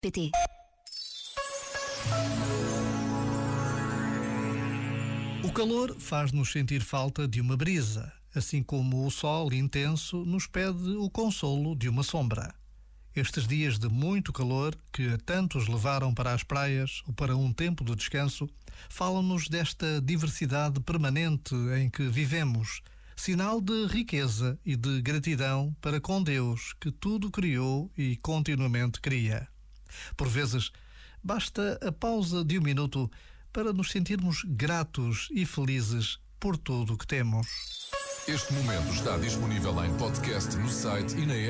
pt O calor faz-nos sentir falta de uma brisa, assim como o sol intenso nos pede o consolo de uma sombra. Estes dias de muito calor, que a tantos levaram para as praias ou para um tempo de descanso, falam-nos desta diversidade permanente em que vivemos, sinal de riqueza e de gratidão para com Deus, que tudo criou e continuamente cria. Por vezes, basta a pausa de um minuto para nos sentirmos gratos e felizes por tudo o que temos. Este momento está disponível em podcast no site e na app.